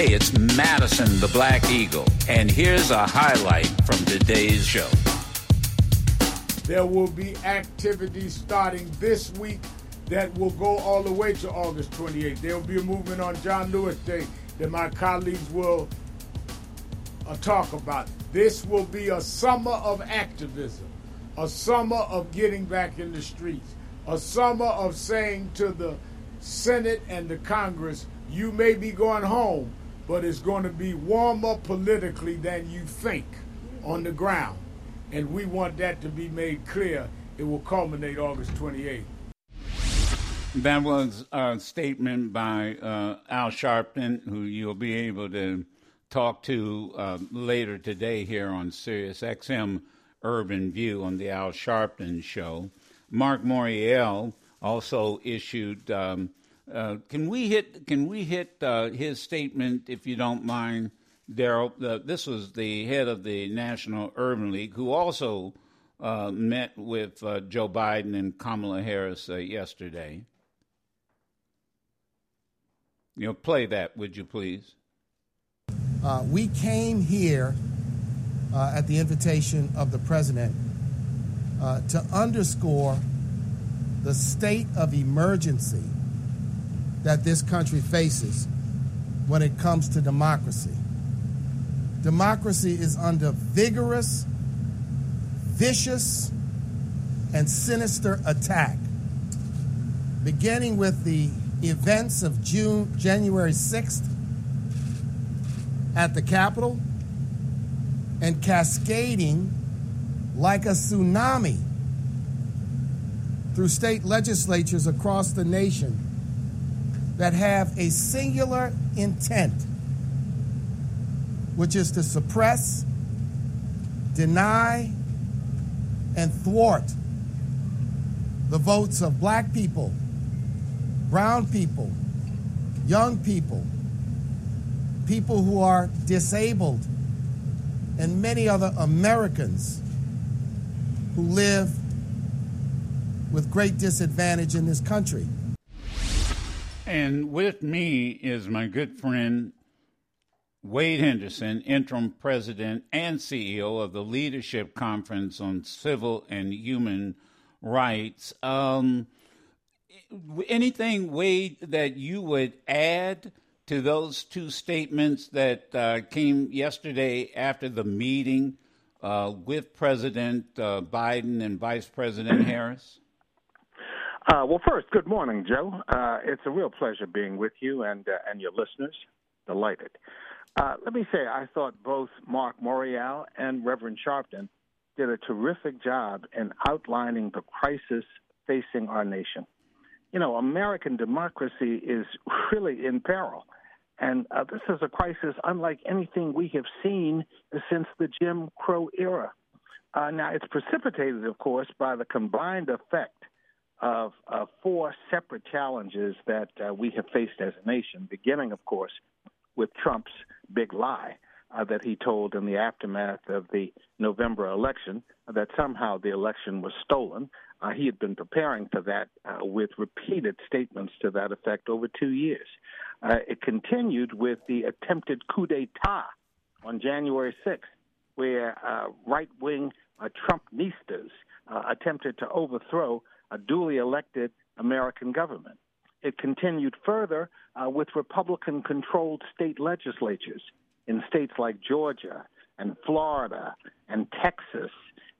Hey, it's Madison the Black Eagle, and here's a highlight from today's show. There will be activities starting this week that will go all the way to August 28th. There will be a movement on John Lewis Day that my colleagues will uh, talk about. This will be a summer of activism, a summer of getting back in the streets, a summer of saying to the Senate and the Congress, you may be going home, but it's going to be warmer politically than you think on the ground. And we want that to be made clear. It will culminate August 28th. That was a statement by uh, Al Sharpton, who you'll be able to talk to uh, later today here on Sirius XM Urban View on the Al Sharpton Show. Mark Morial also issued. Um, uh, can we hit? Can we hit uh, his statement, if you don't mind, Daryl? this was the head of the National Urban League, who also uh, met with uh, Joe Biden and Kamala Harris yesterday. You know, play that, would you please? Uh, we came here uh, at the invitation of the president uh, to underscore the state of emergency that this country faces when it comes to democracy. Democracy is under vigorous, vicious, and sinister attack, beginning with the events of June, January 6th at the Capitol and cascading like a tsunami through state legislatures across the nation that have a singular intent, which is to suppress, deny, and thwart the votes of black people brown people, young people, people who are disabled, and many other Americans who live with great disadvantage in this country. And with me is my good friend Wade Henderson, interim president and CEO of the Leadership Conference on Civil and Human Rights. Um, anything, Wade, that you would add to those two statements that uh, came yesterday after the meeting uh, with President uh, Biden and Vice President Harris? Uh, well, first, good morning, Joe. Uh, it's a real pleasure being with you and uh, and your listeners. Delighted. let me say, I thought both Mark Morial and Reverend Sharpton did a terrific job in outlining the crisis facing our nation you know, American democracy is really in peril. And uh, this is a crisis unlike anything we have seen since the Jim Crow era. Uh, now, it's precipitated, of course, by the combined effect of four separate challenges that uh, we have faced as a nation, beginning, of course, with Trump's big lie uh, that he told in the aftermath of the November election that somehow the election was stolen. Uh, he had been preparing for that uh, with repeated statements to that effect over two years. Uh, it continued with the attempted coup d'etat on January 6th, where right wing Trumpistas attempted to overthrow a duly elected American government. It continued further with Republican controlled state legislatures in states like Georgia and Florida and Texas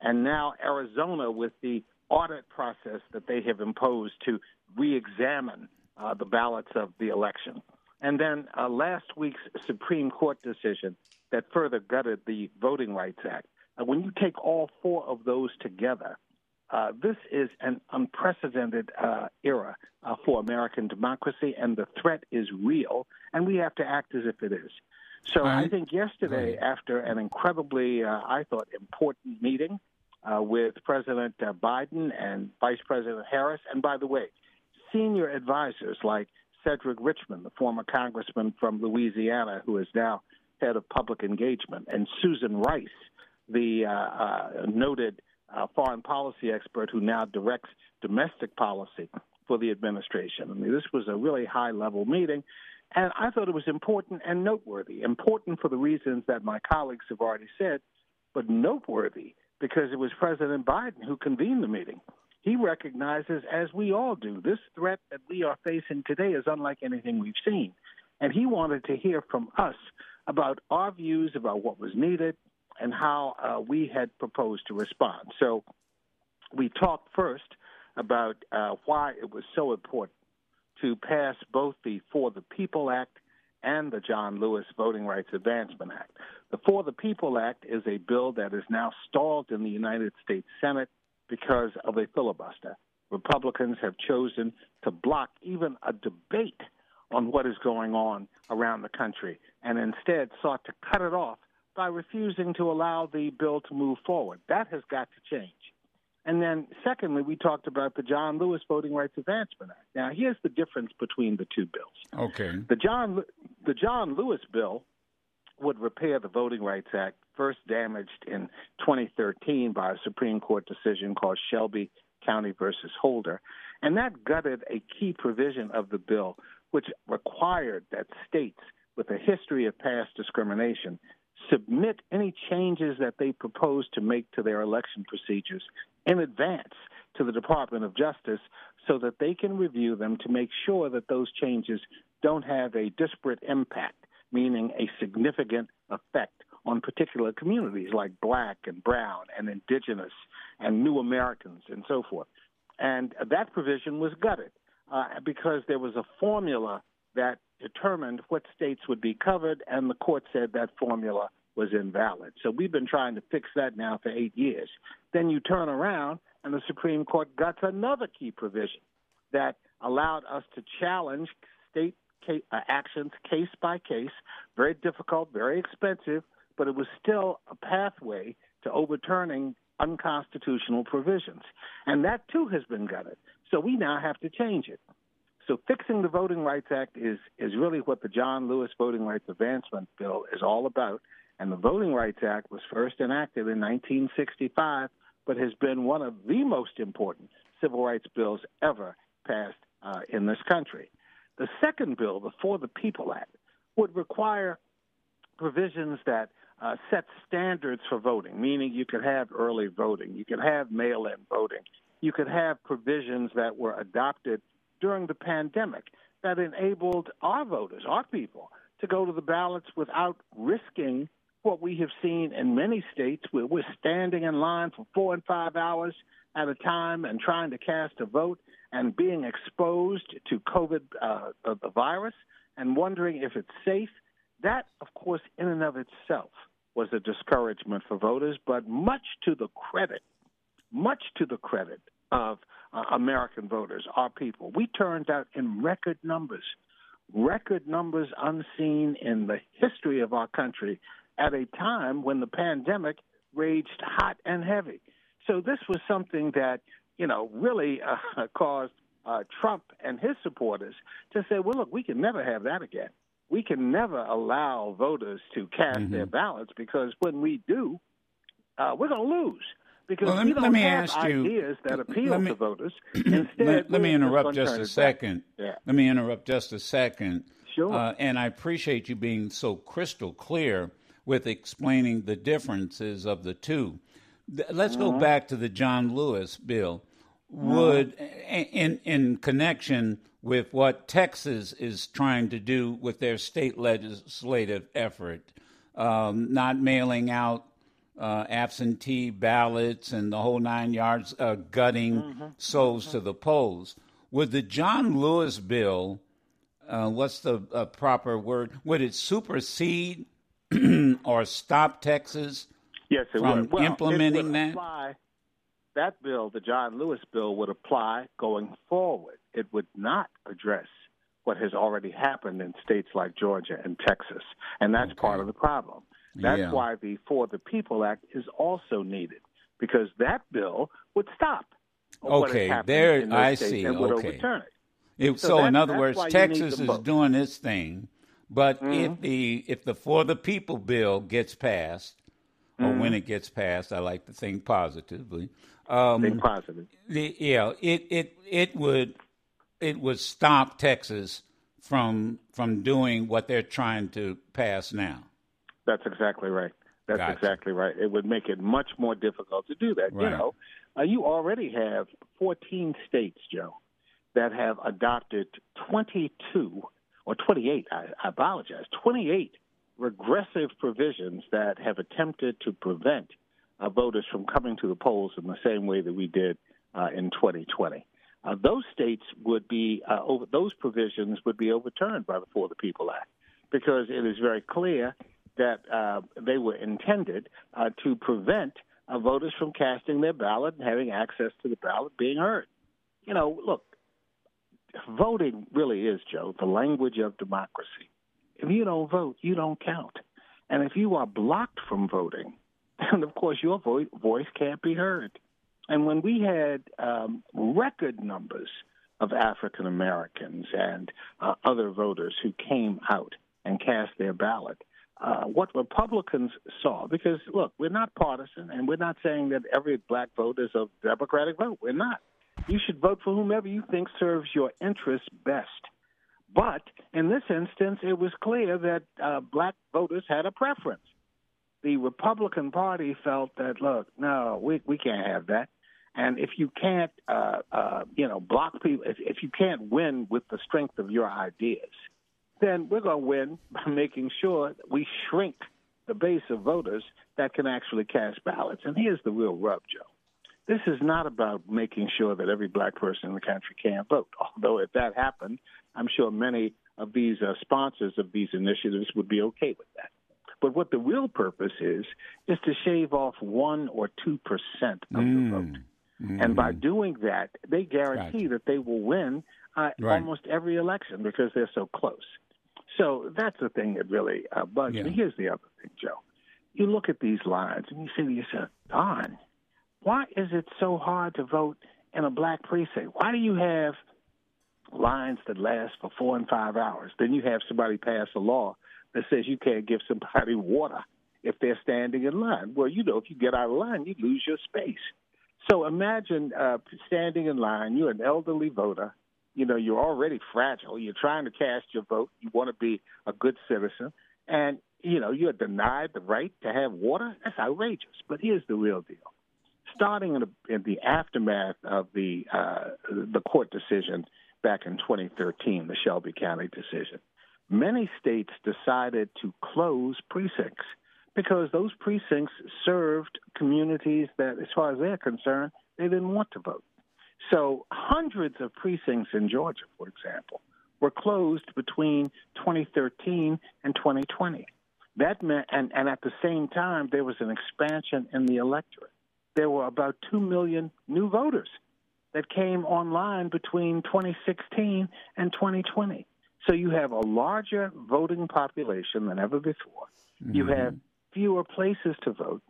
and now Arizona with the audit process that they have imposed to re-examine uh, the ballots of the election. And then uh, last week's Supreme Court decision that further gutted the Voting Rights Act. Uh, when you take all four of those together, uh, this is an unprecedented uh, era uh, for American democracy, and the threat is real, and we have to act as if it is. So right. I think yesterday, right. after an incredibly, I thought, important meeting uh, with President uh, Biden and Vice President Harris. And by the way, senior advisors like Cedric Richmond, the former congressman from Louisiana, who is now head of public engagement, and Susan Rice, the uh, uh noted uh, foreign policy expert who now directs domestic policy for the administration. I mean, this was a really high level meeting. And I thought it was important and noteworthy. Important for the reasons that my colleagues have already said, but noteworthy because it was President Biden who convened the meeting. He recognizes, as we all do, this threat that we are facing today is unlike anything we've seen. And he wanted to hear from us about our views about what was needed and how uh, we had proposed to respond. So we talked first about uh, why it was so important to pass both the For the People Act and the John Lewis Voting Rights Advancement Act. The For the People Act is a bill that is now stalled in the United States Senate because of a filibuster. Republicans have chosen to block even a debate on what is going on around the country and instead sought to cut it off by refusing to allow the bill to move forward. That has got to change. And then, secondly, we talked about the John Lewis Voting Rights Advancement Act. Now, here's the difference between the two bills. Okay. The John the John Lewis bill would repair the Voting Rights Act, first damaged in 2013 by a Supreme Court decision called Shelby County versus Holder, and that gutted a key provision of the bill, which required that states with a history of past discrimination submit any changes that they propose to make to their election procedures in advance to the Department of Justice so that they can review them to make sure that those changes don't have a disparate impact, meaning a significant effect on particular communities like black and brown and indigenous and new Americans and so forth. And that provision was gutted uh, because there was a formula that determined what states would be covered, and the court said that formula was invalid. So we've been trying to fix that now for eight years. Then you turn around, and the Supreme Court got another key provision that allowed us to challenge state uh, actions case by case. Very difficult, very expensive, but it was still a pathway to overturning unconstitutional provisions. And that too has been gutted. So we now have to change it. So fixing the Voting Rights Act is is really what the John Lewis Voting Rights Advancement Bill is all about. And the Voting Rights Act was first enacted in 1965, but has been one of the most important civil rights bills ever passed uh, in this country. The second bill, the For the People Act, would require provisions that uh, set standards for voting, meaning you could have early voting, you could have mail in voting, you could have provisions that were adopted during the pandemic that enabled our voters, our people, to go to the ballots without risking what we have seen in many states where we're standing in line for four and five hours at a time and trying to cast a vote and being exposed to COVID, uh, the virus, and wondering if it's safe. That, of course, in and of itself was a discouragement for voters, but much to the credit, much to the credit of uh, American voters, our people, we turned out in record numbers, record numbers unseen in the history of our country at a time when the pandemic raged hot and heavy. So this was something that, you know, really uh, caused uh, Trump and his supporters to say, well, look, we can never have that again. We can never allow voters to cast mm-hmm. their ballots because when we do, uh, we're going to lose. Because well, let, we don't let me have ask ideas you, that appeal me, to voters. Instead, let, let me interrupt just a second. Yeah. Let me interrupt just a second. Sure. Uh, and I appreciate you being so crystal clear with explaining the differences of the two. Let's go mm-hmm. back to the John Lewis bill. Would mm-hmm. in in connection with what Texas is trying to do with their state legislative effort, um, not mailing out uh, absentee ballots and the whole nine yards, uh, gutting mm-hmm. souls mm-hmm. to the polls. Would the John Lewis bill, uh, what's the uh, proper word? Would it supersede or stop Texas yes, it from would. Well, implementing would that? Apply, that bill, the John Lewis bill, would apply going forward. It would not address what has already happened in states like Georgia and Texas, and that's okay. part of the problem. That's yeah. why the For the People Act is also needed because that bill would stop. Okay, there I see. And would okay. overturn it. It, so, so in other words, Texas is doing this thing but mm-hmm. if the if the For the People bill gets passed, mm-hmm. or when it gets passed, I like to think positively. Um, think positive. The, yeah, it it it would it would stop Texas from from doing what they're trying to pass now. That's exactly right. That's gotcha. exactly right. It would make it much more difficult to do that. Right. You know, uh, you already have 14 states, Joe, that have adopted 22 or 28. I, I apologize, 28 regressive provisions that have attempted to prevent uh, voters from coming to the polls in the same way that we did uh, in 2020. Uh, those states would be uh, over, those provisions would be overturned by the For the People Act because it is very clear that uh, they were intended uh, to prevent voters from casting their ballot and having access to the ballot being heard. You know, look, voting really is, Joe, the language of democracy. If you don't vote, you don't count. And if you are blocked from voting, then of course your vo- voice can't be heard. And when we had um, record numbers of African Americans and uh, other voters who came out and cast their ballot, uh, what Republicans saw, because look, we're not partisan, and we're not saying that every black vote is a Democratic vote. We're not. You should vote for whomever you think serves your interests best. But in this instance, it was clear that uh, black voters had a preference. The Republican Party felt that, look, no, we, we can't have that. And if you can't, uh, uh, you know, block people, if, if you can't win with the strength of your ideas, then we're going to win by making sure that we shrink the base of voters that can actually cast ballots. And here's the real rub, Joe. This is not about making sure that every black person in the country can vote. Although, if that happened, I'm sure many of these uh, sponsors of these initiatives would be okay with that. But what the real purpose is, is to shave off one or two percent of mm. the vote. Mm. And by doing that, they guarantee right. that they will win uh, right. almost every election because they're so close. So that's the thing that really uh, bugs yeah. me. Here's the other thing, Joe. You look at these lines and you say to yourself, darn, why is it so hard to vote in a black precinct? Why do you have lines that last for four and five hours? Then you have somebody pass a law that says you can't give somebody water if they're standing in line. Well, you know, if you get out of line, you lose your space. So imagine uh, standing in line. You're an elderly voter. You know, you're already fragile. You're trying to cast your vote. You want to be a good citizen. And, you know, you're denied the right to have water. That's outrageous. But here's the real deal. Starting in the, in the aftermath of the uh, the court decision back in 2013, the Shelby County decision, many states decided to close precincts because those precincts served communities that, as far as they're concerned, they didn't want to vote. So hundreds of precincts in Georgia, for example, were closed between 2013 and 2020. That meant, and, and at the same time, there was an expansion in the electorate. There were about 2 million new voters that came online between 2016 and 2020. So you have a larger voting population than ever before. Mm-hmm. You have fewer places to vote,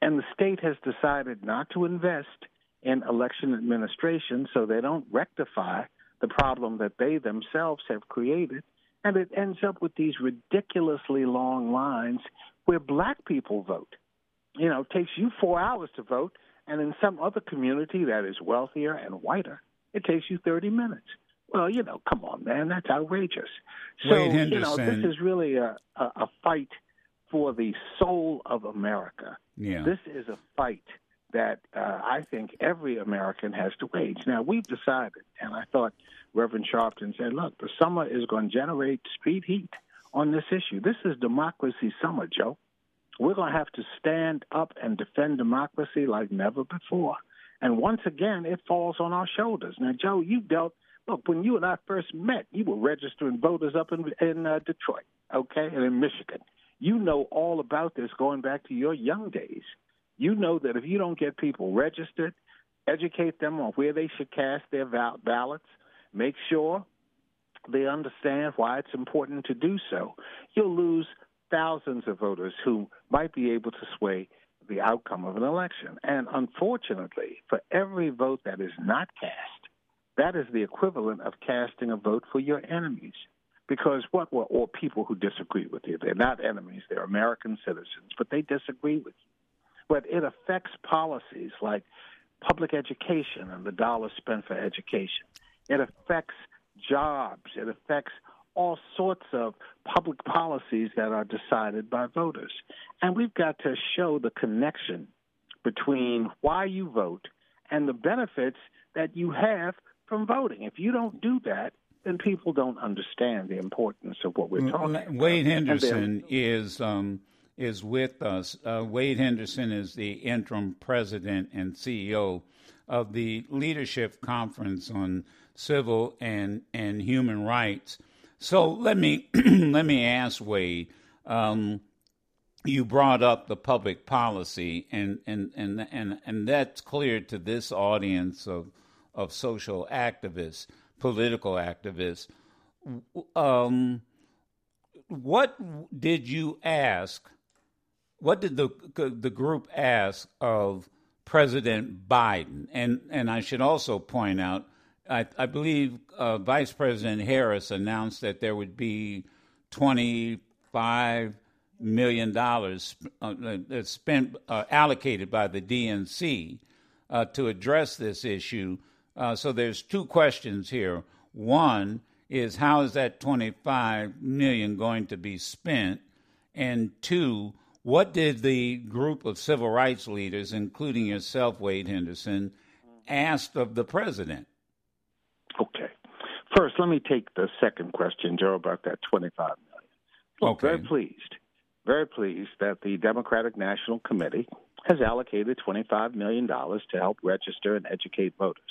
and the state has decided not to invest in election administration so they don't rectify the problem that they themselves have created. And it ends up with these ridiculously long lines where black people vote. You know, it takes you four hours to vote, and in some other community that is wealthier and whiter, it takes you 30 minutes. Well, you know, come on, man, that's outrageous. So, you know, this is really a, a, a fight – for the soul of America. Yeah. This is a fight that uh, I think every American has to wage. Now, we've decided, and I thought Reverend Sharpton said, look, the summer is going to generate street heat on this issue. This is democracy summer, Joe. We're going to have to stand up and defend democracy like never before. And once again, it falls on our shoulders. Now, Joe, you dealt, look, when you and I first met, you were registering voters up in, in uh, Detroit, okay, and in Michigan. You know all about this going back to your young days. You know that if you don't get people registered, educate them on where they should cast their ballots, make sure they understand why it's important to do so, you'll lose thousands of voters who might be able to sway the outcome of an election. And unfortunately, for every vote that is not cast, that is the equivalent of casting a vote for your enemies because what were or people who disagree with you? They're not enemies; they're American citizens, but they disagree with you. But it affects policies like public education and the dollars spent for education. It affects jobs. It affects all sorts of public policies that are decided by voters. And we've got to show the connection between why you vote and the benefits that you have from voting. If you don't do that, then people don't understand the importance of what we're talking about. Wade Henderson is um, is with us. Uh, Wade Henderson is the interim president and CEO of the Leadership Conference on Civil and and Human Rights. So let me let me ask Wade. Um, you brought up the public policy, and and and and and that's clear to this audience of of social activists, political activists. Um, what did you ask? What did the the group ask of President Biden? And and I should also point out, I, I believe uh, Vice President Harris announced that there would be twenty five million dollars uh, spent uh, allocated by the DNC uh, to address this issue. Uh, so there's two questions here. One is how is that 25 million going to be spent? And two, what did the group of civil rights leaders, including yourself, Wade Henderson, ask of the president? Okay. First, let me take the second question, Joe, about that 25 million. Look, okay. very pleased, very pleased that the Democratic National Committee has allocated $25 million to help register and educate voters.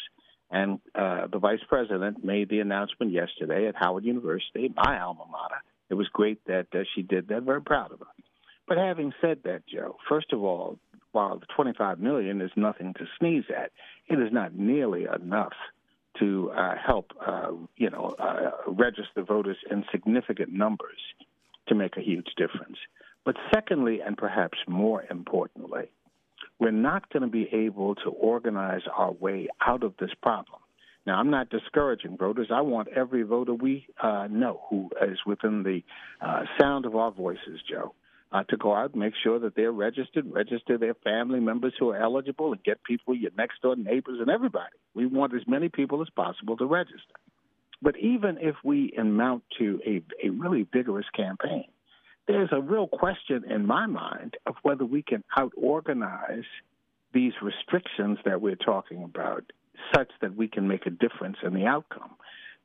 And uh, the vice president made the announcement yesterday at Howard University, my alma mater. It was great that uh, she did that. Very proud of her. But having said that, Joe, first of all, while the 25 million is nothing to sneeze at, it is not nearly enough to uh, help, uh, you know, uh, register voters in significant numbers to make a huge difference. But secondly, and perhaps more importantly, we're not going to be able to organize our way out of this problem. Now, I'm not discouraging voters. I want every voter we uh, know who is within the uh, sound of our voices, Joe, uh, to go out and make sure that they're registered, register their family members who are eligible, and get people, your next door neighbors, and everybody. We want as many people as possible to register. But even if we amount to a, a really vigorous campaign, there's a real question in my mind of whether we can out organize these restrictions that we're talking about such that we can make a difference in the outcome.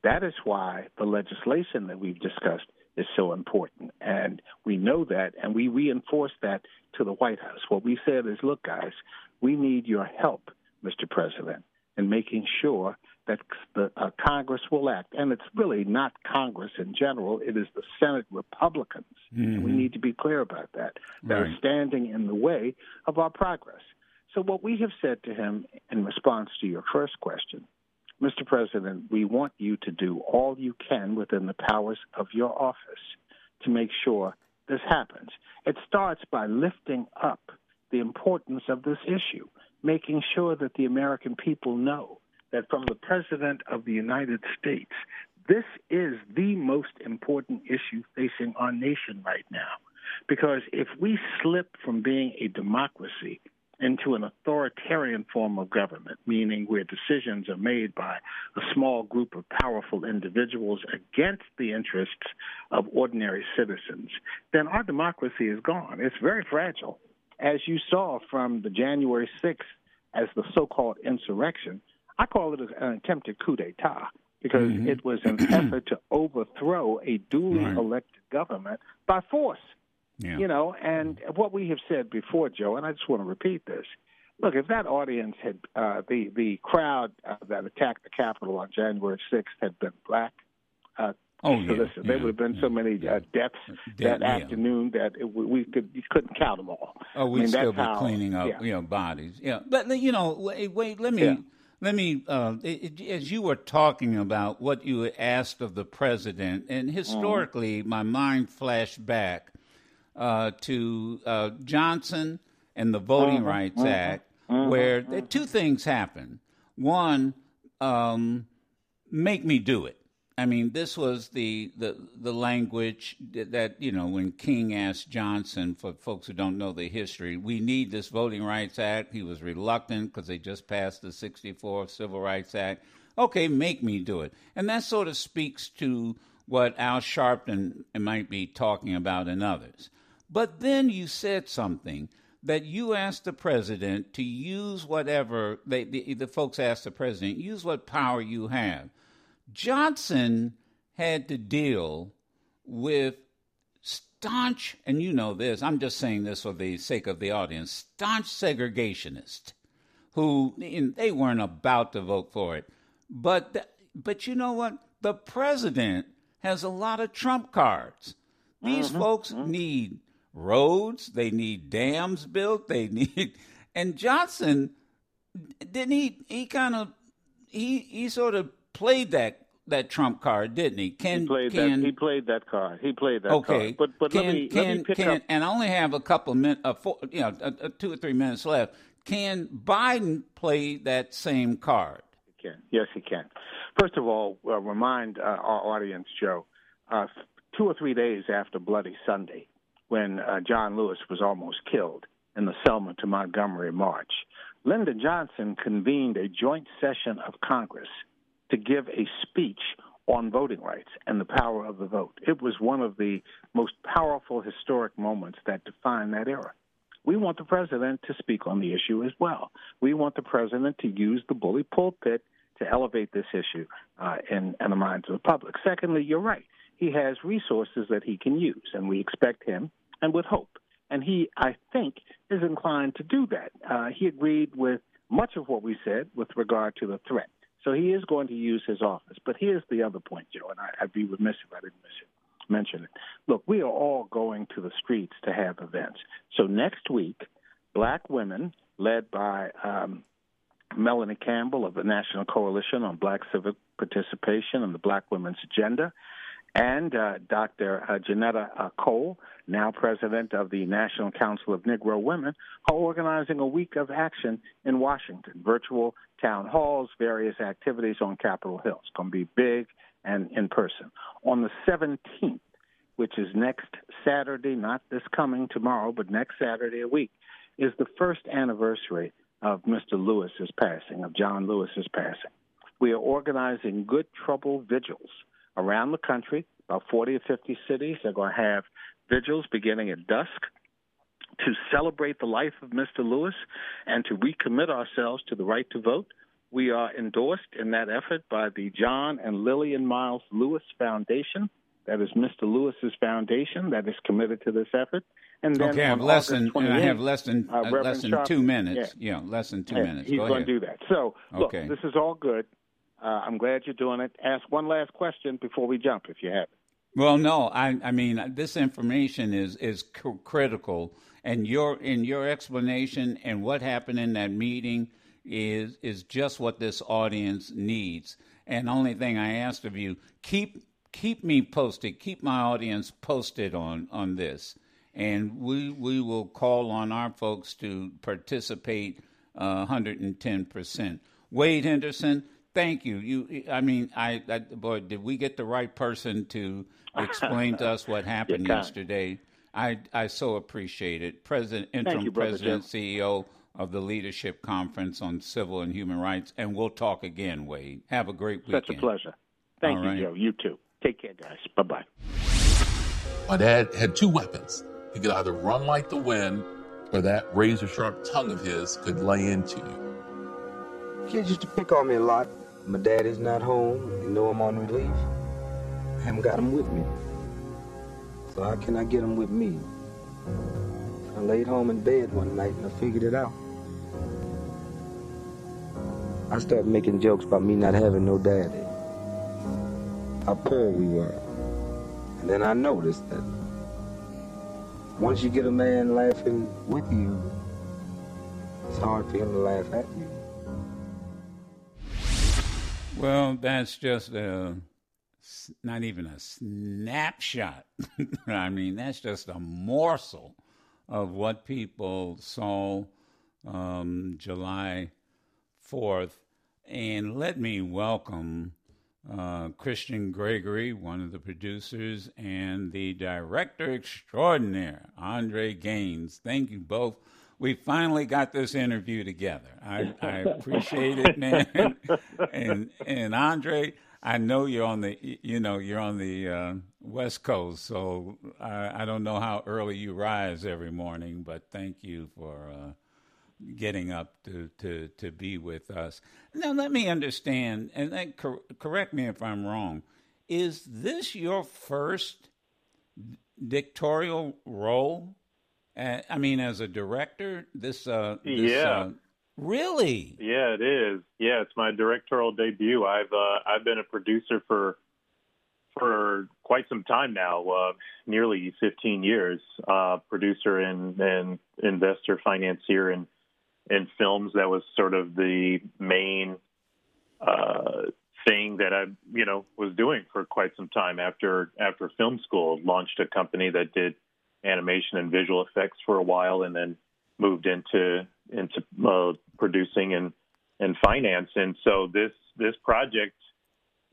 That is why the legislation that we've discussed is so important. And we know that, and we reinforce that to the White House. What we said is look, guys, we need your help, Mr. President, in making sure that the uh, Congress will act. And it's really not Congress in general, it is the Senate Republicans. Mm-hmm. we need to be clear about that. That right. are standing in the way of our progress. So, what we have said to him in response to your first question, Mr. President, we want you to do all you can within the powers of your office to make sure this happens. It starts by lifting up the importance of this issue, making sure that the American people know that from the President of the United States, this is the most important issue facing our nation right now. Because if we slip from being a democracy into an authoritarian form of government, meaning where decisions are made by a small group of powerful individuals against the interests of ordinary citizens, then our democracy is gone. It's very fragile. As you saw from the January 6th as the so called insurrection, I call it an attempted coup d'etat because mm-hmm. it was an effort to overthrow a duly right. elected government by force. Yeah. You know, and what we have said before, Joe, and I just want to repeat this. Look, if that audience had uh, the the crowd uh, that attacked the Capitol on January 6th had been black, uh, Oh, yeah, listen, yeah, there would have been yeah, so many uh, deaths that afternoon that it, we could you couldn't count them all. Oh, we'd I mean, still be how, cleaning up, you know, bodies. Yeah, but you know, wait, wait let me let me, uh, it, as you were talking about what you asked of the president, and historically, mm. my mind flashed back uh, to uh, Johnson and the Voting mm-hmm. Rights mm-hmm. Act, mm-hmm. where two things happened. One, um, make me do it. I mean, this was the, the the language that you know when King asked Johnson, for folks who don't know the history, we need this Voting Rights Act. He was reluctant because they just passed the '64 Civil Rights Act. Okay, make me do it, and that sort of speaks to what Al Sharpton might be talking about in others. But then you said something that you asked the president to use whatever they, the, the folks asked the president, use what power you have. Johnson had to deal with staunch, and you know this, I'm just saying this for the sake of the audience, staunch segregationists who they weren't about to vote for it. But but you know what? The president has a lot of trump cards. These mm-hmm. folks mm-hmm. need roads, they need dams built, they need and Johnson didn't he he kind of he he sort of played that that trump card, didn't he? Can he played can, that? He played that card. He played that okay. card. But but can, let me can, let me pick can, up. And I only have a couple minutes, uh, you know, uh, uh, two or three minutes left. Can Biden play that same card? He can. Yes, he can. First of all, uh, remind uh, our audience, Joe, uh, two or three days after Bloody Sunday, when John Lewis was almost killed in the Selma to Montgomery march, Lyndon Johnson convened a joint session of Congress to give a speech on voting rights and the power of the vote. It was one of the most powerful historic moments that defined that era. We want the president to speak on the issue as well. We want the president to use the bully pulpit to elevate this issue uh, in, in the minds of the public. Secondly, you're right. He has resources that he can use, and we expect him and would hope. And he, I think, is inclined to do that. Uh, he agreed with much of what we said with regard to the threat. So he is going to use his office. But here's the other point, Joe, and I, would be remiss if I didn't it, mention it. Look, we are all going to the streets to have events. So next week, black women, led by um, Melanie Campbell of the National Coalition on Black Civic Participation and the Black Women's Agenda, and uh, Dr. Uh, Johnnetta uh, Cole, now president of the National Council of Negro Women, are organizing a week of action in Washington, virtual town halls, various activities on Capitol Hill. It's going to be big and in person. On the 17th, which is next Saturday, not this coming tomorrow, but next Saturday a week, is the first anniversary of Mr. Lewis's passing, of John Lewis's passing. We are organizing good trouble vigils around the country, about 40 or 50 cities. They're going to have vigils beginning at dusk to celebrate the life of Mr. Lewis and to recommit ourselves to the right to vote. We are endorsed in that effort by the John and Lillian Miles Lewis Foundation. That is Mr. Lewis's foundation that is committed to this effort. And then okay, I have less than I have less than uh, less than two minutes. Yeah. yeah, less than two minutes. He's Go going ahead. to do that. So, look, okay. this is all good. Uh, I'm glad you're doing it. Ask one last question before we jump, if you have. Well, no, I, I mean this information is is critical, and your in your explanation and what happened in that meeting is is just what this audience needs. And only thing I asked of you keep keep me posted, keep my audience posted on on this, and we we will call on our folks to participate uh, 110 percent. Wade Henderson, thank you. You, I mean, I, I, boy, did we get the right person to explain to us what happened yesterday? I, I so appreciate it. President, interim you, president, CEO of the Leadership Conference on Civil and Human Rights, and we'll talk again, Wade. Have a great weekend. Such a pleasure. Thank All you, right. Joe. You too. Take care, guys. Bye bye. My dad had two weapons. He could either run like the wind, or that razor sharp tongue of his could lay into you. Kids used to pick on me a lot. My dad is not home. You know I'm on relief. I haven't got him with me. So how can I get him with me? I laid home in bed one night and I figured it out. I started making jokes about me not having no daddy. How poor we were. And then I noticed that once you get a man laughing with you, it's hard for him to laugh at you. Well, that's just a not even a snapshot. I mean, that's just a morsel of what people saw um, July 4th. And let me welcome uh, Christian Gregory, one of the producers, and the director extraordinaire, Andre Gaines. Thank you both we finally got this interview together. I, I appreciate it, man. and and Andre, I know you're on the you know you're on the uh, West Coast, so I, I, don't know how early you rise every morning, but thank you for uh, getting up to, to to be with us. Now let me understand, and then cor- correct me if I'm wrong. Is this your first dictatorial role? Uh, I mean, as a director, this, uh, this yeah. Uh, Really? Yeah, it is. Yeah, it's my directorial debut. I've uh, I've been a producer for for quite some time now, uh, nearly 15 years. Uh, producer and, and investor, financier in in films. That was sort of the main uh, thing that I, you know, was doing for quite some time after after film school. Launched a company that did animation and visual effects for a while, and then moved into into uh, producing and and finance. And so this this project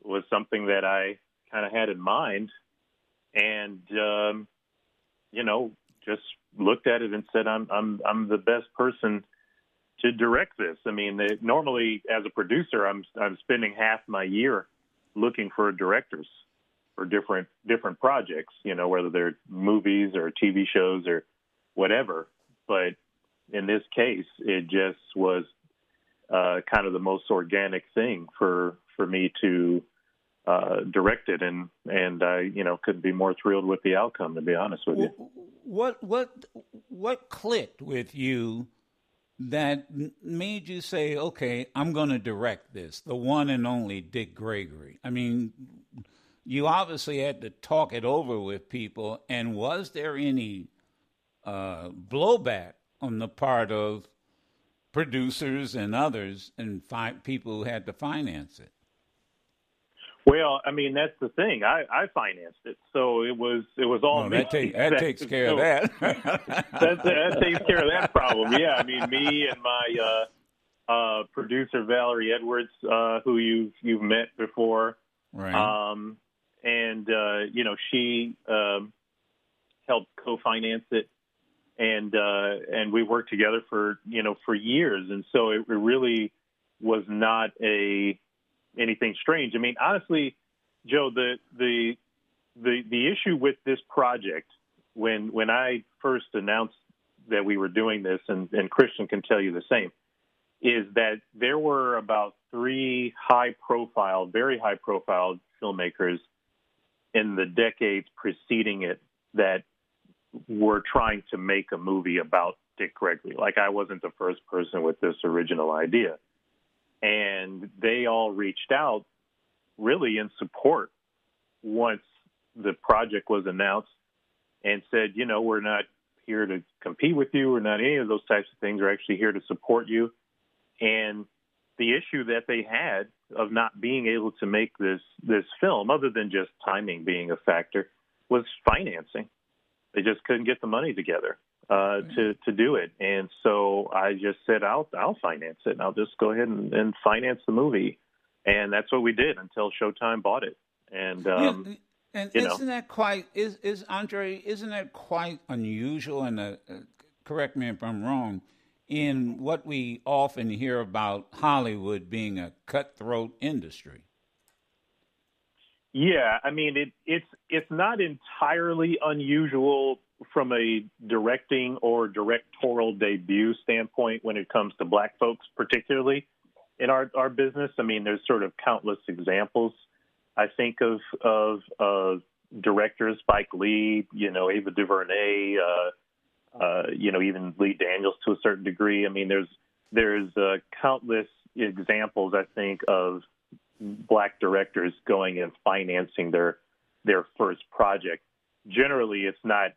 was something that I kind of had in mind, and um, you know just looked at it and said, "I'm I'm I'm the best person." To direct this, I mean, it, normally as a producer, I'm I'm spending half my year looking for directors for different different projects, you know, whether they're movies or TV shows or whatever. But in this case, it just was uh, kind of the most organic thing for for me to uh, direct it, and and I you know couldn't be more thrilled with the outcome. To be honest with you, what what what clicked with you that made you say, okay, I'm going to direct this, the one and only Dick Gregory? I mean, you obviously had to talk it over with people, and was there any uh, blowback on the part of producers and others and fi- people who had to finance it? Well, I mean that's the thing. I, I financed it, so it was it was all well, me. That, take, that, takes care so, of that. that. That takes care of that problem. Yeah, I mean me and my uh, uh, producer Valerie Edwards, uh, who you've you've met before, right? Um, and uh, you know she um, helped co-finance it and uh, and we worked together for you know for years, and so it, really was not a anything strange. I mean, honestly, Joe, the the the the issue with this project when when I first announced that we were doing this, and, and Christian can tell you the same, is that there were about three high profile, very high profile filmmakers in the decades preceding it that were trying to make a movie about Dick Gregory. Like I wasn't the first person with this original idea. And they all reached out really in support once the project was announced and said, you know, we're not here to compete with you. We're not any of those types of things. We're actually here to support you. And the issue that they had of not being able to make this this film, other than just timing being a factor, was financing. They just couldn't get the money together uh, to to do it, and so I just said, "I'll I'll finance it, and I'll just go ahead and, and finance the movie." And that's what we did until Showtime bought it. And um, yeah, and isn't know. that quite is is Andre? Isn't that quite unusual? And uh, correct me if I'm wrong. In what we often hear about Hollywood being a cutthroat industry. Yeah, I mean it, it's it's not entirely unusual from a directing or directorial debut standpoint when it comes to black folks, particularly in our our business. I mean, there's sort of countless examples. I think of of directors, Spike Lee, you know, Ava DuVernay, uh, uh, you know, even Lee Daniels to a certain degree. I mean, there's there's uh, countless examples. I think of black directors going and financing their their first project. Generally, it's not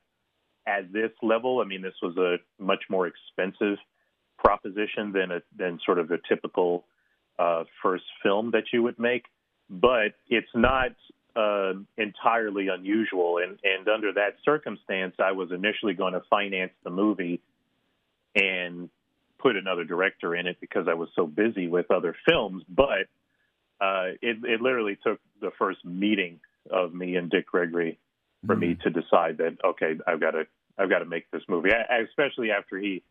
at this level. I mean, this was a much more expensive proposition than a than sort of a typical uh, first film that you would make, but it's not uh, entirely unusual. And and under that circumstance, I was initially going to finance the movie and put another director in it because I was so busy with other films, but uh, it, it literally took the first meeting of me and Dick Gregory for mm-hmm. me to decide that okay, I've got to I've got to make this movie. I, especially after he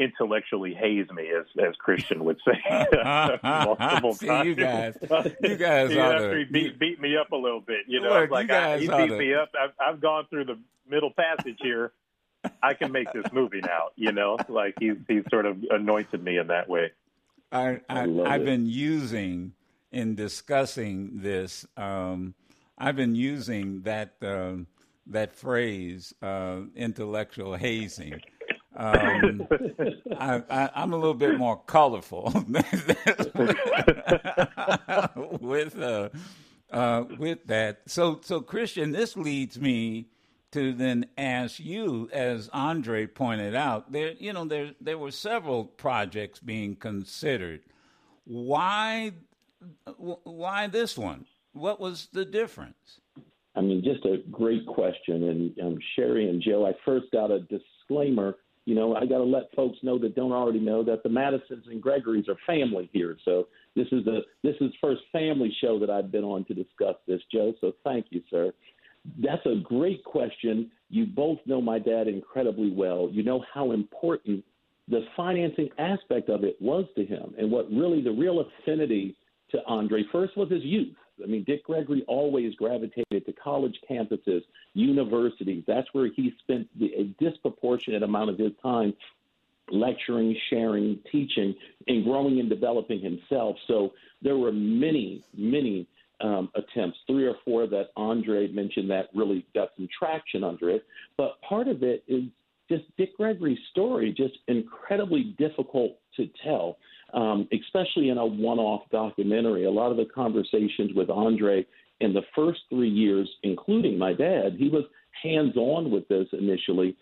intellectually haze me, as as Christian would say multiple See, times. you guys, you guys he ought actually to. beat, beat me up a little bit. You know, Look, like you I, guys he beat to- me up. I've, I've gone through the middle passage here. I can make this movie now. You know, like he's he's sort of anointed me in that way. I, I, love I've it. been using in discussing this. Um, I've been using that um, that phrase, uh, intellectual hazing. Um, I, I, I'm a little bit more colorful with uh, uh, with that. So, so Christian, this leads me to then ask you, as Andre pointed out, there you know there there were several projects being considered. Why why this one? What was the difference? I mean, just a great question. And um, Sherry and Joe, I first got a disclaimer. You know, I got to let folks know that don't already know that the Madisons and Gregories are family here. So this is the this is first family show that I've been on to discuss this, Joe. So thank you, sir. That's a great question. You both know my dad incredibly well. You know how important the financing aspect of it was to him, and what really the real affinity to Andre first was his youth. I mean, Dick Gregory always gravitated to college campuses, universities. That's where he spent a disproportionate amount of his time lecturing, sharing, teaching, and growing and developing himself. So there were many, many um, attempts, three or four that Andre mentioned that really got some traction under it. But part of it is just Dick Gregory's story, just incredibly difficult to tell, um, especially in a one off documentary. A lot of the conversations with Andre in the first three years, including my dad, he was hands on with this initially.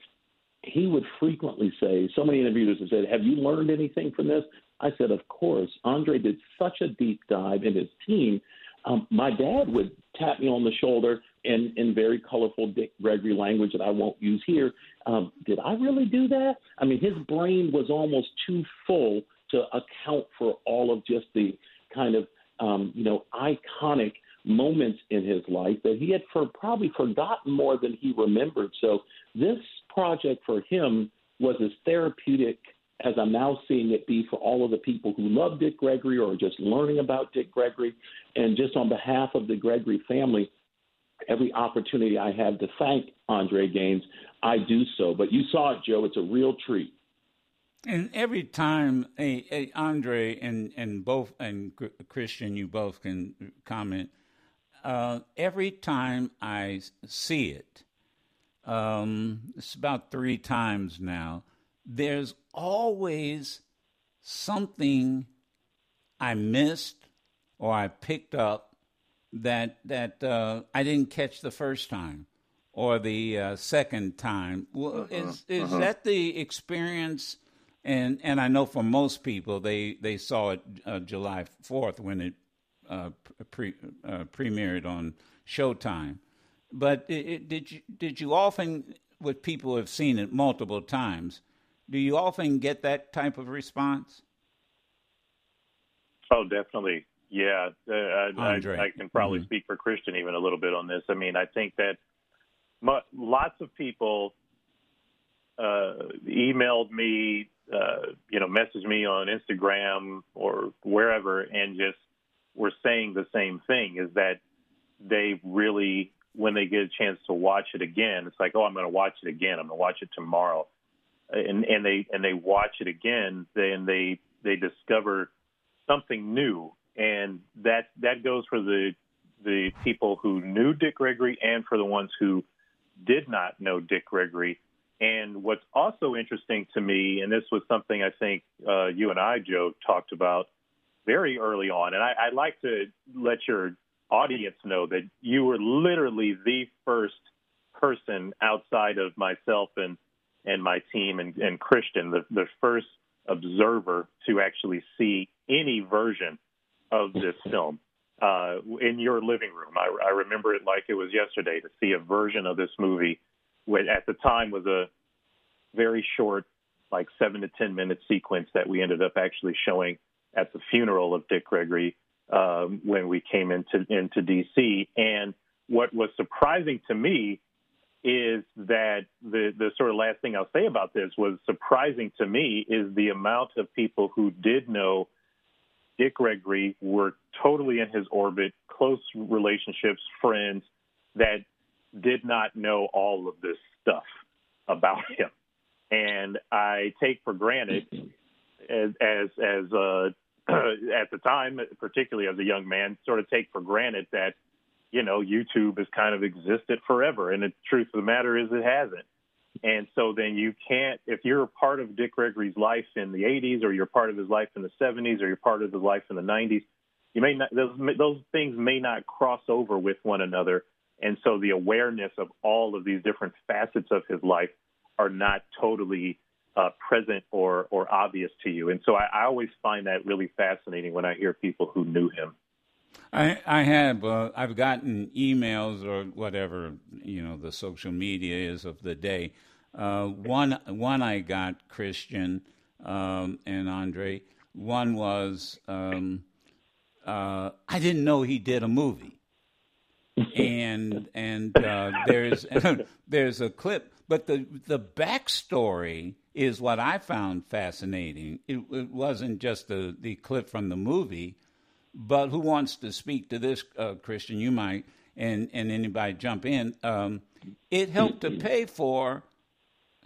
He would frequently say, so many interviewers have said, Have you learned anything from this? I said, Of course. Andre did such a deep dive in his team. Um, my dad would tap me on the shoulder in, in very colorful Dick Gregory language that I won't use here. Um, did I really do that? I mean, his brain was almost too full to account for all of just the kind of, um, you know, iconic moments in his life that he had for probably forgotten more than he remembered. So this project for him was as therapeutic as I'm now seeing it be for all of the people who love Dick Gregory or just learning about Dick Gregory. And just on behalf of the Gregory family, every opportunity I have to thank Andre Gaines, I do so. But you saw it, Joe. It's a real treat. And every time, a, a Andre and and both and Christian, you both can comment. Uh, every time I see it, um, it's about three times now. There's always something I missed or I picked up that that uh, I didn't catch the first time or the uh, second time. Well, is is that the experience? And and I know for most people, they they saw it uh, July fourth when it uh, pre, uh, premiered on Showtime. But it, it, did you did you often, with people who have seen it multiple times, do you often get that type of response? Oh, definitely. Yeah, uh, I, I, Andre. I can probably Mhm. speak for Christian even a little bit on this. I mean, I think that mu- lots of people uh, emailed me, uh, you know, message me on Instagram or wherever, and just were saying the same thing: is that they really, when they get a chance to watch it again, it's like, oh, I'm going to watch it again. I'm going to watch it tomorrow, and and they and they watch it again, then they they discover something new, and that that goes for the the people who knew Dick Gregory and for the ones who did not know Dick Gregory. And what's also interesting to me, and this was something I think uh, you and I, Joe, talked about very early on, and I, I'd like to let your audience know that you were literally the first person outside of myself and and my team and, and Christian, the, the first observer to actually see any version of this film uh, in your living room. I, I remember it like it was yesterday to see a version of this movie, at the time was a very short, like seven to ten minute sequence that we ended up actually showing at the funeral of Dick Gregory um, when we came into into DC. And what was surprising to me is that the the sort of last thing I'll say about this was surprising to me is the amount of people who did know Dick Gregory were totally in his orbit, close relationships, friends that did not know all of this stuff about him. And I take for granted as as as uh, at the time, particularly as a young man, sort of take for granted that you know YouTube has kind of existed forever. And the truth of the matter is, it hasn't. And so then you can't, if you're a part of Dick Gregory's life in the 80s, or you're part of his life in the 70s, or you're part of his life in the 90s, you may not, those, those things may not cross over with one another. And so the awareness of all of these different facets of his life are not totally uh, present or, or obvious to you. And so I, I always find that really fascinating when I hear people who knew him. I I have uh, I've gotten emails or whatever you know the social media is of the day. Uh, one one I got Christian um, and Andre. One was um, uh, I didn't know he did a movie, and and uh, there's there's a clip, but the the backstory is what I found fascinating. It, it wasn't just the the clip from the movie but who wants to speak to this, uh, Christian? You might, and and anybody jump in. Um, it helped to pay for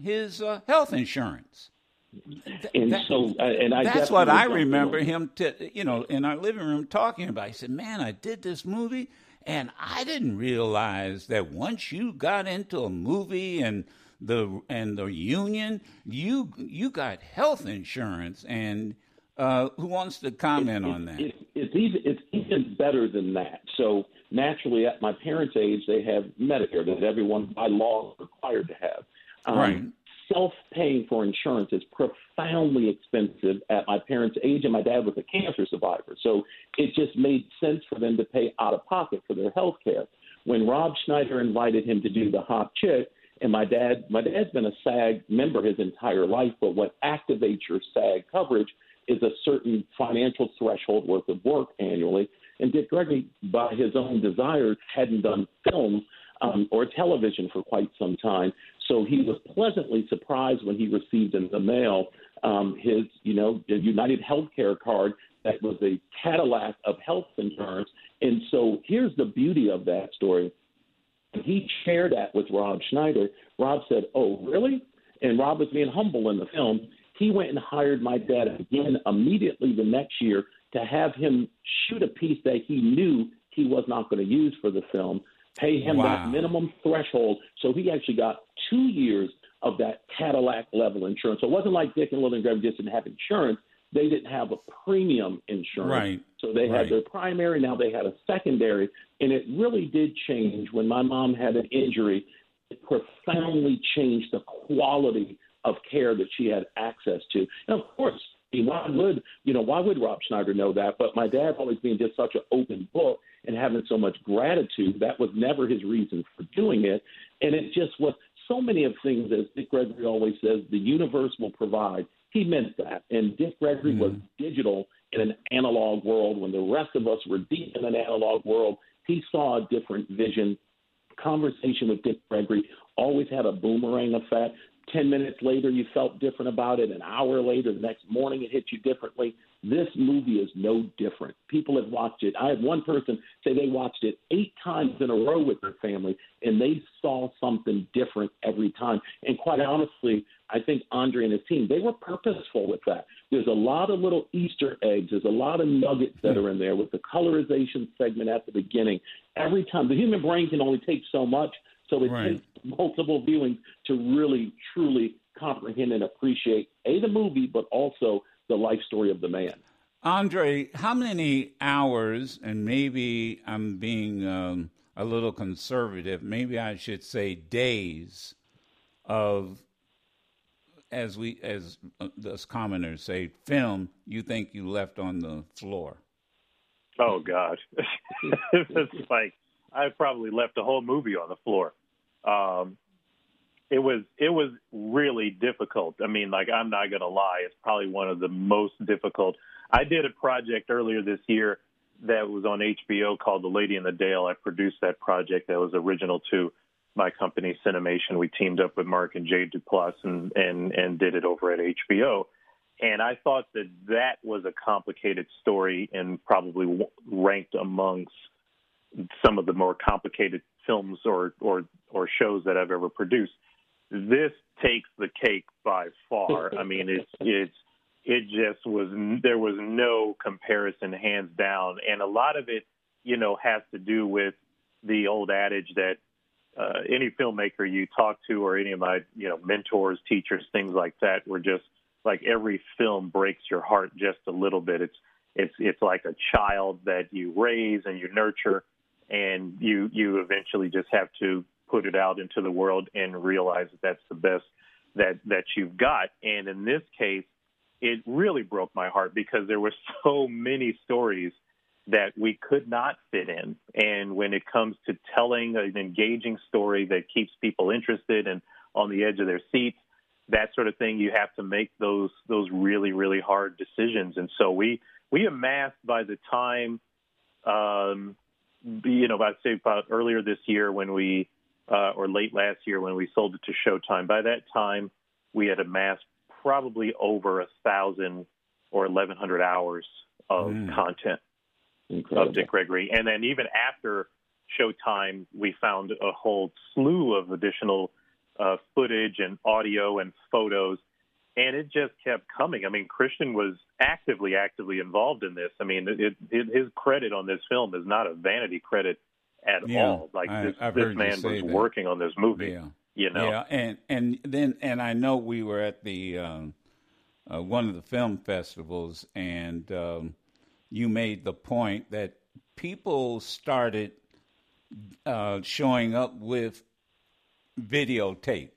his uh, health insurance. and that, so, uh, and I that's what I remember him, to, you know, in our living room talking about. He said, "Man, I did this movie, and I didn't realize that once you got into a movie and the and the union, you you got health insurance, and uh, who wants to comment it, on that? It, it's even it's even better than that. So naturally, at my parents' age, they have Medicare that everyone by law is required to have. Um, right. Self-paying for insurance is profoundly expensive at my parents' age, and my dad was a cancer survivor, so it just made sense for them to pay out of pocket for their health care. When Rob Schneider invited him to do the Hot Chick, and my dad, my dad's been a SAG member his entire life, but what activates your SAG coverage is a certain financial threshold worth of work annually. And Dick Gregory, by his own desires, hadn't done film um, or television for quite some time. So he was pleasantly surprised when he received in the mail um, his, you know, United Healthcare card that was a Cadillac of health insurance. And so here's the beauty of that story. He shared that with Rob Schneider. Rob said, "Oh, really?" And Rob was being humble in the film. He went and hired my dad again immediately the next year to have him shoot a piece that he knew he was not going to use for the film, pay him wow. that minimum threshold. So he actually got two years of that Cadillac level insurance. So it wasn't like Dick and Lillian Graham just didn't have insurance. They didn't have a premium insurance. Right. So they right. had their primary, now they had a secondary. And it really did change when my mom had an injury. It profoundly changed the quality of care that she had access to. And of course, why would you know why would Rob Schneider know that? But my dad always being just such an open book and having so much gratitude, that was never his reason for doing it. And it just was so many of things, as Dick Gregory always says, the universe will provide. He meant that. And Dick Gregory mm-hmm. was digital in an analog world when the rest of us were deep in an analog world. He saw a different vision. Conversation with Dick Gregory always had a boomerang effect. 10 minutes later you felt different about it. An hour later, the next morning it hit you differently. This movie is no different. People have watched it. I had one person say they watched it eight times in a row with their family, and they saw something different every time. And quite honestly, I think Andre and his team, they were purposeful with that. There's a lot of little Easter eggs. There's a lot of nuggets that are in there with the colorization segment at the beginning. Every time, the human brain can only take so much. So it right. takes multiple viewings to really, truly comprehend and appreciate a the movie, but also the life story of the man. Andre, how many hours, and maybe I'm being um, a little conservative, maybe I should say days of, as we as uh, us commoners say, film. You think you left on the floor? Oh God, it's like I probably left a whole movie on the floor. Um, it was it was really difficult. I mean, like I'm not gonna lie, it's probably one of the most difficult. I did a project earlier this year that was on HBO called The Lady and the Dale. I produced that project that was original to my company Cinemation. We teamed up with Mark and Jay Duplass and and and did it over at HBO. And I thought that that was a complicated story and probably ranked amongst some of the more complicated films or or or shows that I've ever produced. This takes the cake by far. I mean, it's it's it just was there was no comparison, hands down, and a lot of it, you know, has to do with the old adage that uh, any filmmaker you talk to or any of my you know mentors, teachers, things like that, were just like every film breaks your heart just a little bit. It's it's it's like a child that you raise and you nurture, and you you eventually just have to put it out into the world and realize that that's the best that that you've got. And in this case, it really broke my heart because there were so many stories that we could not fit in. And when it comes to telling an engaging story that keeps people interested and on the edge of their seats, that sort of thing, you have to make those those really really hard decisions. And so we we amassed by the time, um, you know, I'd say about earlier this year when we uh, or late last year when we sold it to Showtime. By that time, we had amassed probably over a thousand or eleven hundred hours of mm. content Incredible. of Dick Gregory, and then even after Showtime, we found a whole slew of additional uh, footage and audio and photos, and it just kept coming. I mean, Christian was actively, actively involved in this. I mean, it, it, his credit on this film is not a vanity credit at yeah, all. Like I, this, I've this man was that. working on this movie. Yeah. You know. Yeah, and and then and I know we were at the um, uh, one of the film festivals, and um, you made the point that people started uh, showing up with videotape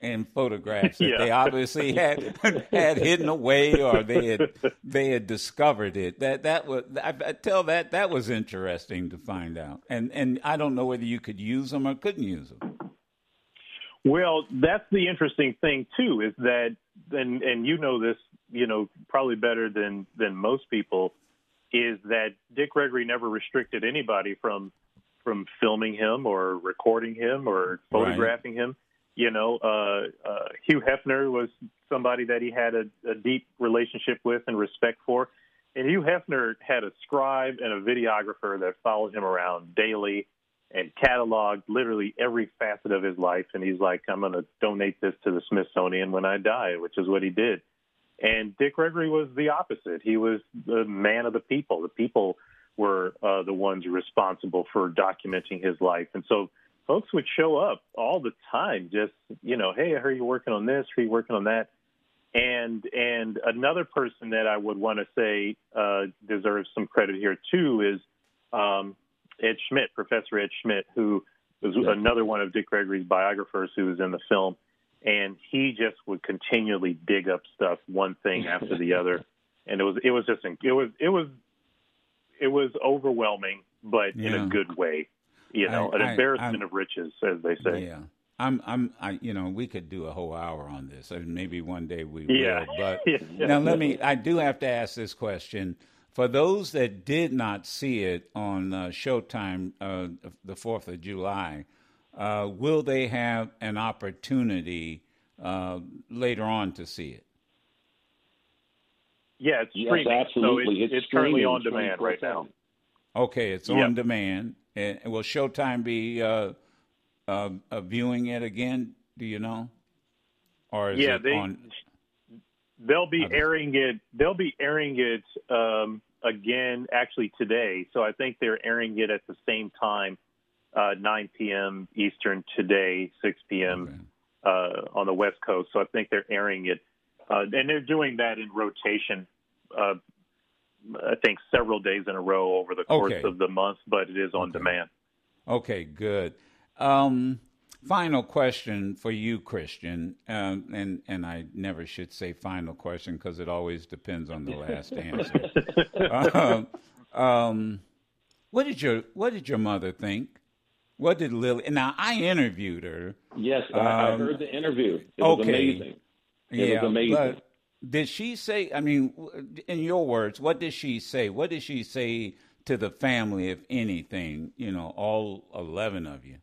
and photographs that yeah. they obviously had had hidden away or they had they had discovered it. That that was I, I tell that that was interesting to find out. And and I don't know whether you could use them or couldn't use them. Well, that's the interesting thing too, is that and and you know this, you know, probably better than than most people, is that Dick Gregory never restricted anybody from from filming him or recording him or photographing right. him. You know, uh, uh, Hugh Hefner was somebody that he had a, a deep relationship with and respect for. And Hugh Hefner had a scribe and a videographer that followed him around daily and cataloged literally every facet of his life. And he's like, I'm going to donate this to the Smithsonian when I die, which is what he did. And Dick Gregory was the opposite. He was the man of the people. The people were uh, the ones responsible for documenting his life. And so folks would show up all the time, just, you know, hey, I heard you working on this, are you working on that? And and another person that I would want to say uh, deserves some credit here too is um, Ed Schmidt, Professor Ed Schmidt, who was another one of Dick Gregory's biographers who was in the film, and he just would continually dig up stuff, one thing after the other, and it was it was just it was it was it was overwhelming, but yeah. in a good way. You know, I, an embarrassment I, of riches, as they say. Yeah. I'm, I'm, I, you know, we could do a whole hour on this, and maybe one day we yeah. will. But yeah. now, let me. I do have to ask this question: for those that did not see it on uh, Showtime uh, the 4th of July, uh, will they have an opportunity uh, later on to see it? Yeah, it's yes, streaming. absolutely. So it's, it's, it's currently on demand right now. Okay, it's Yep. on demand. And will Showtime be uh, uh, uh, viewing it again? Do you know? Or is Yeah, it they- on? They'll be airing it. They'll be airing it um, again, actually today. So I think they're airing it at the same time, uh, 9 p.m. Eastern today, 6 p.m. Okay. uh, on the West Coast. So I think they're airing it, uh, and they're doing that in rotation. I think several days in a row over the course Okay. of the month, but it is on Okay. demand. Okay, good. Um, final question for you, Christian, um, and and I never should say final question because it always depends on the last answer. um, um, what did your What did your mother think? What did Lily? Now I interviewed her. Yes, I, I Um, heard the interview. It was amazing. It yeah, was amazing. but did she say? I mean, in your words, what did she say? What did she say to the family, if anything? You know, all eleven of you.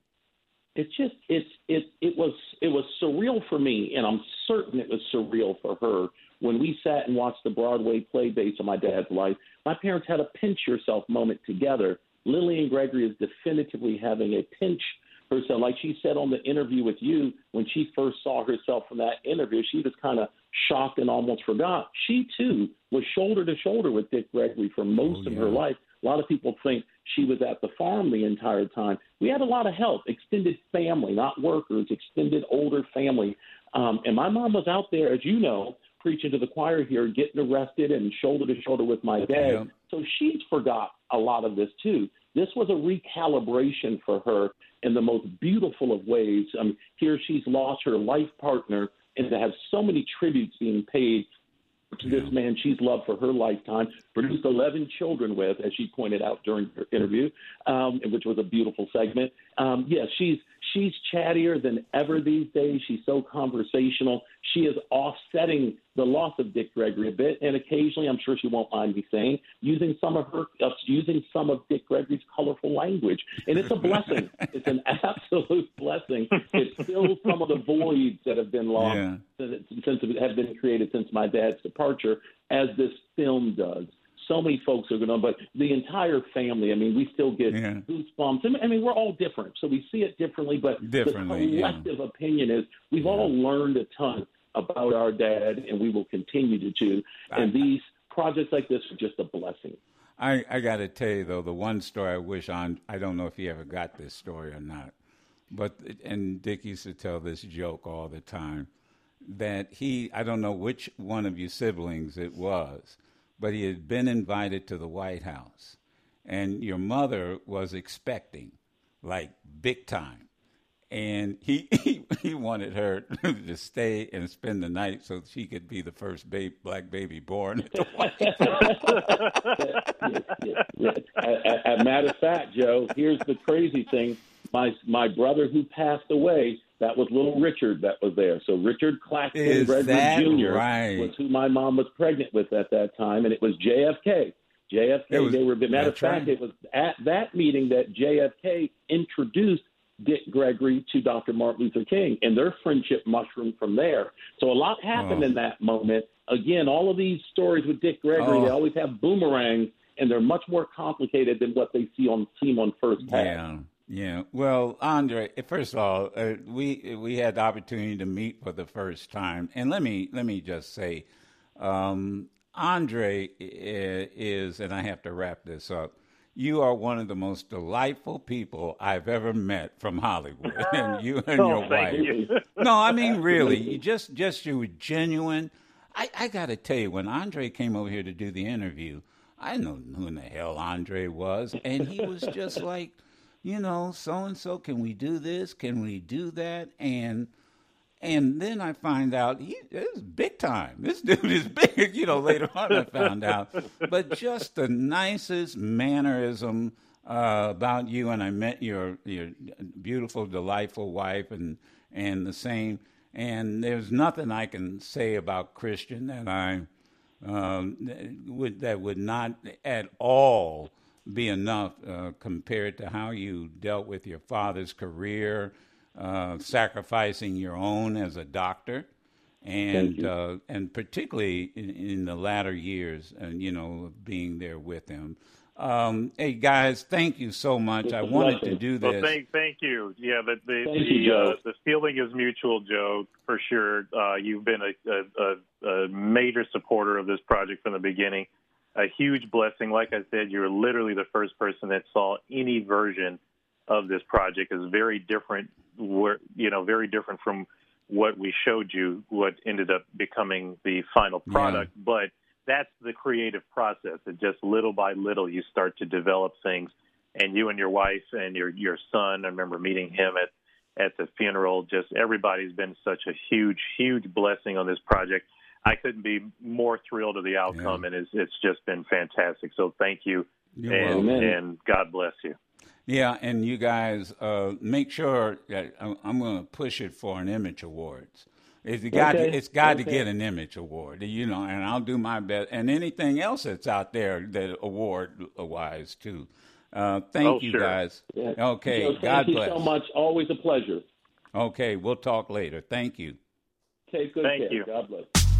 it's just it's it it was it was surreal for me, and I'm certain it was surreal for her when we sat and watched the Broadway play based on my dad's life. My parents had a pinch yourself moment together. Lillian Gregory is definitively having a pinch herself. Like she said on the interview with you, when she first saw herself from that interview, she was kind of shocked and almost forgot. She too was shoulder to shoulder with Dick Gregory for most oh, of her life. A lot of people think she was at the farm the entire time. We had a lot of help, extended family, not workers, extended older family. Um, and my mom was out there, as you know, preaching to the choir here, getting arrested and shoulder to shoulder with my dad. Yeah. So she's forgot a lot of this too. This was a recalibration for her in the most beautiful of ways. Um, here she's lost her life partner, and to have so many tributes being paid to this man she's loved for her lifetime, produced 11 children with, as she pointed out during her interview, um, which was a beautiful segment. Um, yes, yeah, she's she's chattier than ever these days. She's so conversational. She is offsetting the loss of Dick Gregory a bit, and occasionally, I'm sure she won't mind me saying, using some of her uh, using some of Dick Gregory's colorful language, and it's a blessing. it's an absolute blessing. It fills some of the voids that have been lost yeah. since, since have been created since my dad's departure, as this film does so many folks are going to, but the entire family. I mean, we still get yeah. goosebumps. I mean, we're all different, so we see it differently. But differently, the collective yeah. opinion is we've yeah. all learned a ton about our dad, and we will continue to do. And these projects like this are just a blessing. I, I got to tell you though, the one story I wish on I don't know if he ever got this story or not, but and Dick used to tell this joke all the time that he I don't know which one of you siblings it was, but he had been invited to the White House, and your mother was expecting, like big time, and he he, he wanted her to stay and spend the night so she could be the first baby, black baby born at the White House. As a matter of fact, Joe, here's the crazy thing: my my brother who passed away that was little Richard that was there. So Richard Claxton Redwood Jr. Right? was who my mom was pregnant with at that time, and it was JFK. JFK. Was, they were. Matter of fact, right. it was at that meeting that JFK introduced Dick Gregory to Dr. Martin Luther King, and their friendship mushroomed from there. So a lot happened oh. in that moment. Again, all of these stories with Dick Gregory, oh. they always have boomerangs, and they're much more complicated than what they see on seem on first pass. Yeah. Yeah. Well, Andre, first of all, uh, we we had the opportunity to meet for the first time, and let me let me just say, um, Andre is, and I have to wrap this up. You are one of the most delightful people I've ever met from Hollywood, and you and oh, your wife. You. no, I mean really, you just just you were genuine. I, I got to tell you, when Andre came over here to do the interview, I know who in the hell Andre was, and he was just like you know, so and so, can we do this? Can we do that? And and then I find out he is big time. This dude is big. You know, later on I found out, but just the nicest mannerism uh, about you. And I met your your beautiful, delightful wife, and and the same. And there's nothing I can say about Christian that I um, would that would not at all be enough uh, compared to how you dealt with your father's career, uh, sacrificing your own as a doctor, and uh, and particularly in, in, the latter years, and you know, being there with him. Um, hey guys, thank you so much. I wanted to do this. Well, thank, thank you. Yeah, the the the, uh, the, feeling is mutual, Joe, for sure. Uh, you've been a, a, a, major supporter of this project from the beginning a huge blessing. Like I said, you're literally the first person that saw any version of this project. is very different, Where you know, very different from what we showed you, what ended up becoming the final product. Yeah. But that's the creative process. It just little by little you start to develop things. And you and your wife and your your son, I remember meeting him at at the funeral. Just everybody's been such a huge, huge blessing on this project. I couldn't be more thrilled of the outcome, yeah. and it's, it's just been fantastic. So thank you, and, and God bless you. Yeah, and you guys uh, make sure that I'm going to push it for an Image Awards. It's got okay. to, it's got okay. to get an Image Award, you know, and I'll do my best. And anything else that's out there that award wise too. Uh, thank oh, you, sure. guys. Yeah. Okay, Joe, thank God you so much. Always a pleasure. Okay, we'll talk later. Thank you. Take good Thank care. you. God bless.